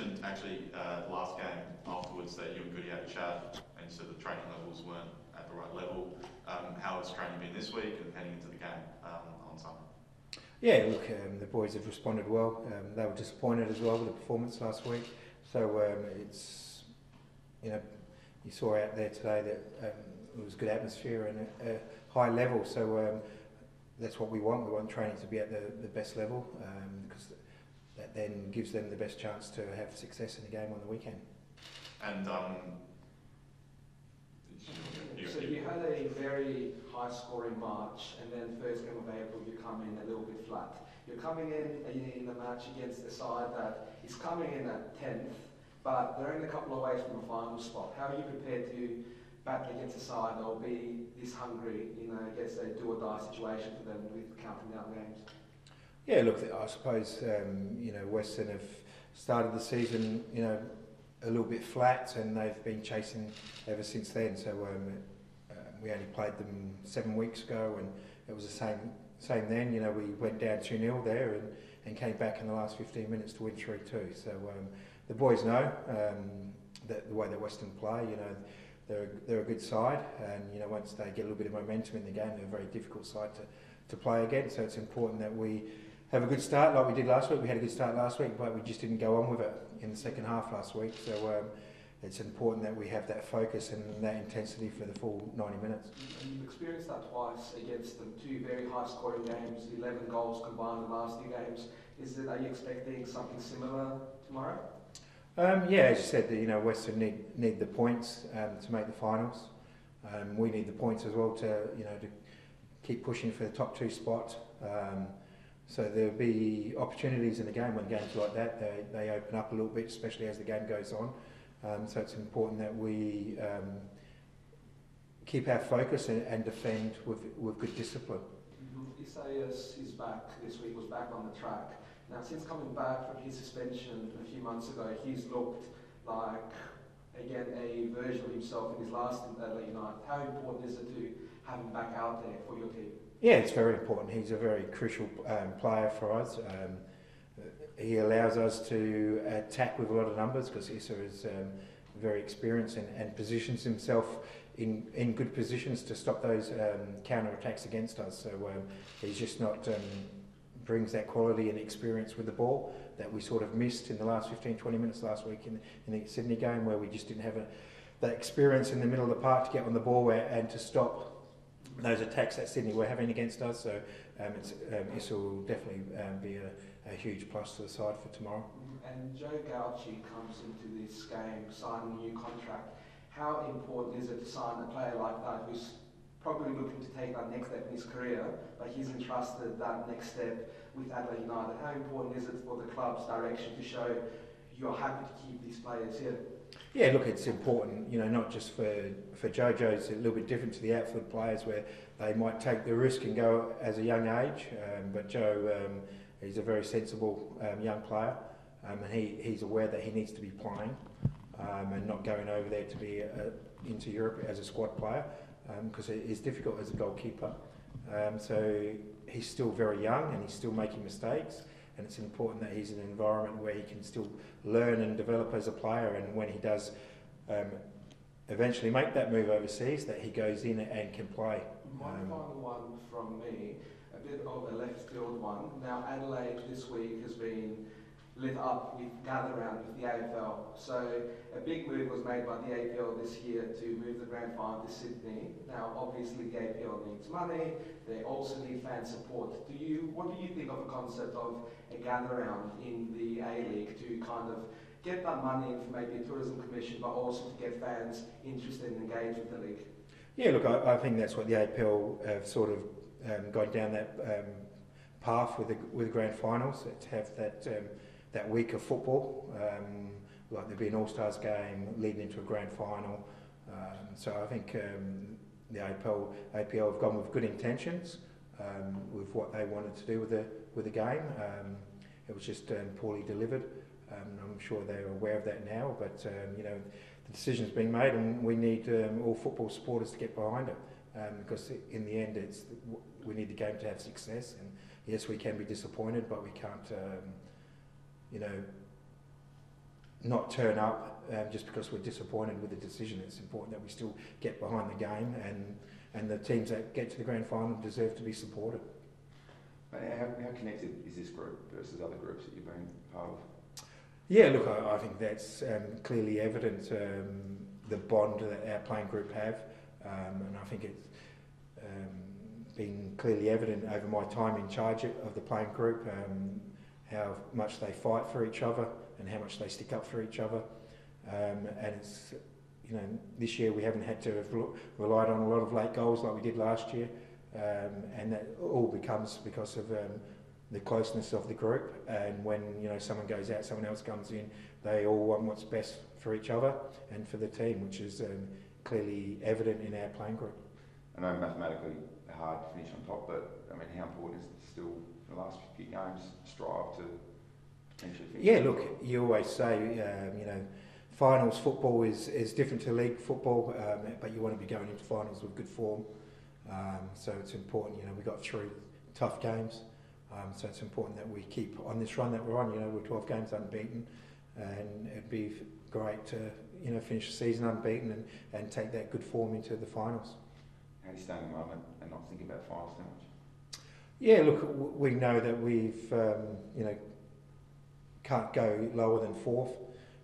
mentioned actually uh, last game afterwards that you and Goody had a chat and you said the training levels weren't at the right level. Um, how has training been this week and heading into the game um, on Sunday? Yeah, look, um, the boys have responded well. Um, they were disappointed as well with the performance last week. So um, it's, you know, you saw out there today that um, it was good atmosphere and a, a high level. So um, that's what we want. We want training to be at the, the best level because um, that then gives them the best chance to have success in the game on the weekend. And um, so you had a very high scoring March, and then first game of April you come in a little bit flat. You're coming in in the match against a side that is coming in at 10th, but they're only a couple of ways from a final spot. How are you prepared to battle against a side that will be this hungry in, a, I guess, a do or die situation for them with counting down games? Yeah, look, I suppose um, you know Western have started the season, you know, a little bit flat, and they've been chasing ever since then. So um, uh, we only played them seven weeks ago, and it was the same same then. You know, we went down two 0 there, and, and came back in the last 15 minutes to win three two. So um, the boys know um, that the way that Western play. You know, they're they're a good side, and you know once they get a little bit of momentum in the game, they're a very difficult side to to play against. So it's important that we have a good start like we did last week. We had a good start last week, but we just didn't go on with it in the second half last week. So um, it's important that we have that focus and that intensity for the full 90 minutes. And you've experienced that twice against the two very high scoring games, 11 goals combined in the last two games. Is it, are you expecting something similar tomorrow? Um, yeah, as you said, you know, Western need, need the points um, to make the finals. Um, we need the points as well to, you know, to keep pushing for the top two spot. Um, so there'll be opportunities in the game when games like that, they, they open up a little bit, especially as the game goes on. Um, so it's important that we um, keep our focus and, and defend with, with good discipline. Mm-hmm. Isaias is back this week, was back on the track. Now, since coming back from his suspension a few months ago, he's looked like, again, a version of himself in his last in Adelaide United. How important is it to have him back out there for your team? Yeah, it's very important. He's a very crucial um, player for us. Um, he allows us to attack with a lot of numbers because Issa is um, very experienced and, and positions himself in, in good positions to stop those um, counter attacks against us. So um, he's just not um, brings that quality and experience with the ball that we sort of missed in the last 15, 20 minutes last week in, in the Sydney game where we just didn't have a, that experience in the middle of the park to get on the ball and to stop those attacks that Sydney were having against us. So um, it's, um, this will definitely um, be a, a huge plus to the side for tomorrow. And Joe Gauci comes into this game signing a new contract. How important is it to sign a player like that who's probably looking to take that next step in his career, but he's entrusted that next step with Adelaide United? How important is it for the club's direction to show you're happy to keep these players here? Yeah, look, it's important, you know, not just for, for JoJo, it's a little bit different to the outfield players where they might take the risk and go as a young age, um, but Joe, um, he's a very sensible um, young player um, and he, he's aware that he needs to be playing um, and not going over there to be uh, into Europe as a squad player because um, it is difficult as a goalkeeper. So he's still very young and he's still making mistakes and it's important that he's in an environment where he can still learn and develop as a player and when he does um, eventually make that move overseas that he goes in and can play. One um, final one from me, a bit of a left field one. Now Adelaide this week has been lit up with gather round with the AFL. So a big move was made by the AFL this year to move the grand final to Sydney. Now obviously the AFL needs money, they also need fan support. Do you what do you think of the concept of a gather round in the A League to kind of get that money in for maybe a tourism commission but also to get fans interested and engaged with the league? Yeah, look, I, I think that's what the AFL have sort of um, gone down that um, path with the, with the grand finals to have that um, that week of football. Um, like there'd be an All-Stars game leading into a grand final. Um, so I think um, the APL, APL have gone with good intentions um, with what they wanted to do with the with the game. Um, it was just um, poorly delivered. I'm sure they're aware of that now, but you know the decision's being made, and we need all football supporters to get behind it because in the end, it's we need the game to have success. And yes, we can be disappointed, but we can't. You know, not turn up um, just because we're disappointed with the decision. It's important that we still get behind the game, and and the teams that get to the grand final deserve to be supported. How, how connected is this group versus other groups that you've been part of? Yeah, look, I, I think that's um, clearly evident um, the bond that our playing group have, um, and I think it's um, been clearly evident over my time in charge of the playing group um, how much they fight for each other and how much they stick up for each other. Um, and it's, you know, this year we haven't had to have relied on a lot of late goals like we did last year, um, and that all becomes because of um, the closeness of the group. And when you know someone goes out, someone else comes in, they all want what's best for each other and for the team, which is um, clearly evident in our playing group. I know mathematically hard to finish on top, but I mean, how important is it still the last few games strive to potentially finish? Yeah, look, you always say, um, you know, finals football is, is different to league football, um, but you want to be going into finals with good form. Um, so it's important, you know, we got through tough games. Um, so it's important that we keep on this run that we're on. You know, we're 12 games unbeaten, and it'd be great to, you know, finish the season unbeaten and, and take that good form into the finals. How do you stay in the moment and not think about finals too much? Yeah, look, we know that we've, um, you know, can't go lower than fourth.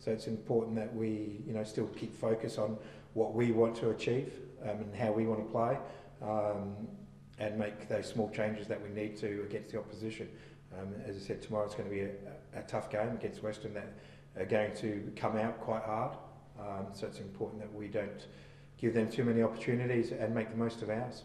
So it's important that we, you know, still keep focus on what we want to achieve um, and how we want to play, um, and make those small changes that we need to against the opposition. Um, as I said, tomorrow it's going to be a, a tough game against Western that are going to come out quite hard. Um, so it's important that we don't give them too many opportunities and make the most of ours.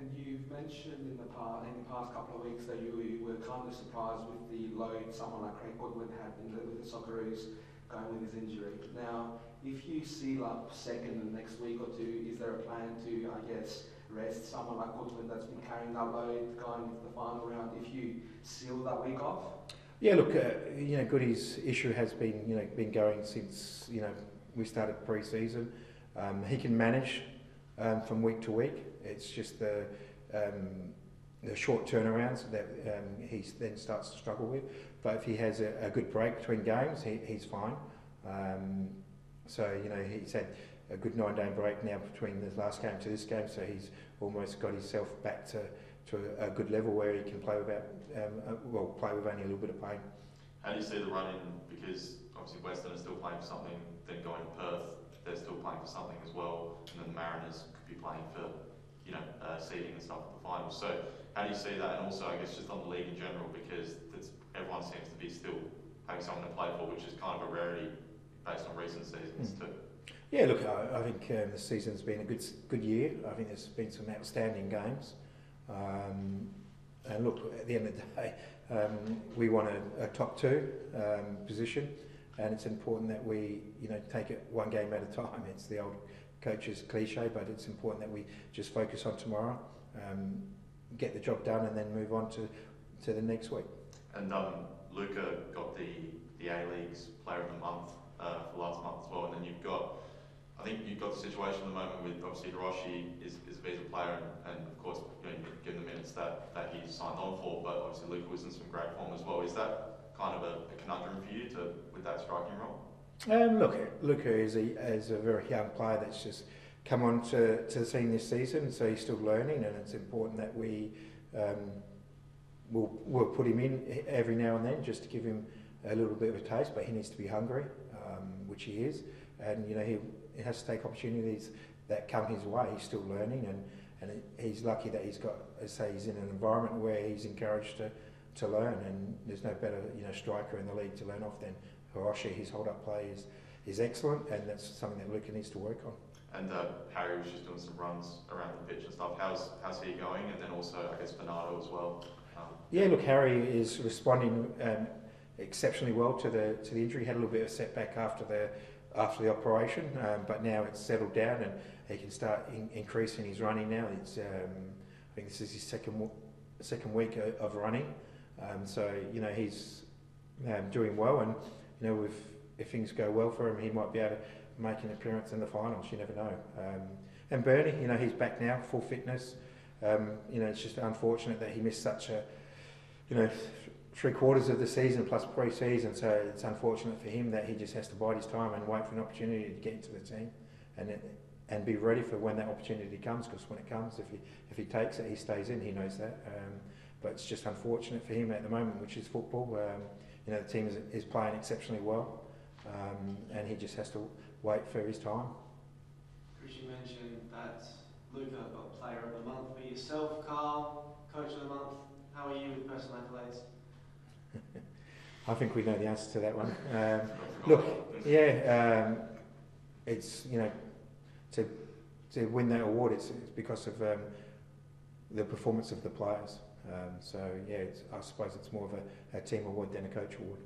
And you've mentioned in the past, in the past couple of weeks that you, you were kind of surprised with the load someone like Craig Goodwin had in the, with the Socceroos going with his injury. Now, if you seal up second in the next week or two, is there a plan to, I guess, rest someone like Goodwin that's been carrying that load going into the final round if you seal that week off? Yeah, look, uh, you know, Goody's issue has been, you know, been going since, you know, we started pre-season. Um, he can manage um, from week to week. It's just the, um, the short turnarounds that um, he then starts to struggle with. But if he has a, a good break between games, he, he's fine. Um, so, you know, he's had a good nine-day break now between the last game to this game, so he's almost got himself back to, to a, good level where he can play without, um, uh, well, play with only a little bit of pain. How do you see the run in? Because obviously Western is still playing for something, then going to Perth, they're still playing for something as well, and then the Mariners could be playing for, you know, uh, seeding and stuff at the finals. So how do you see that? And also, I guess, just on the league in general, because everyone seems to be still having something to play for, which is kind of a rarity based on recent seasons Mm. too. Yeah, look, I, I think um, the season's been a good good year. I think there's been some outstanding games. Um, and look, at the end of the day, um, we want a, a top two um, position, and it's important that we, you know, take it one game at a time. It's the old coach's cliche, but it's important that we just focus on tomorrow, um, get the job done, and then move on to, to the next week. And um, Luca got the, the A League's Player of the Month uh, for last month as well. And then you've got, I think you've got the situation at the moment with obviously Hiroshi is, is a visa player, and, and of course, you know, given the minutes that, that he's signed on for, but obviously Luca was in some great form as well. Is that kind of a, a conundrum for you to with that striking role? Um, look, Luca is a, is a very young player that's just come on to, to the scene this season, so he's still learning, and it's important that we um, will we'll put him in every now and then just to give him a little bit of a taste. But he needs to be hungry, um, which he is, and you know he, he has to take opportunities that come his way. He's still learning, and and he's lucky that he's got, as say, he's in an environment where he's encouraged to to learn, and there's no better you know striker in the league to learn off than Hiroshi. His hold-up play is, is excellent, and that's something that Luca needs to work on. And uh, Harry was just doing some runs around the pitch and stuff. How's how's he going? And then also, I guess Bernardo as well. Um, Yeah, look, Harry is responding um, exceptionally well to the to the injury. He had a little bit of setback after the after the operation, um, but now it's settled down and he can start in, increasing his running now. It's um, I think this is his second second week of, of running, um, so you know he's um, doing well, and you know if if things go well for him, he might be able to make an appearance in the finals. You never know. Um, and Bernie, you know, he's back now, full fitness. Um, you know, it's just unfortunate that he missed such a, you know, three quarters of the season plus pre-season, so it's unfortunate for him that he just has to bide his time and wait for an opportunity to get into the team, and it, and be ready for when that opportunity comes. Because when it comes, if he if he takes it, he stays in. He knows that. Um, but it's just unfortunate for him at the moment, which is football. Um, you know, the team is, is playing exceptionally well, um, and he just has to wait for his time. Chris, you mentioned that Luca got Player of the Month for yourself, Carl, Coach of the Month. How are you with personal accolades? I think we know the answer to that one. Um, Look, yeah, um, it's you know to to win that award, it's, it's because of um, the performance of the players. Um, so yeah, I suppose it's more of a, a team award than a coach award.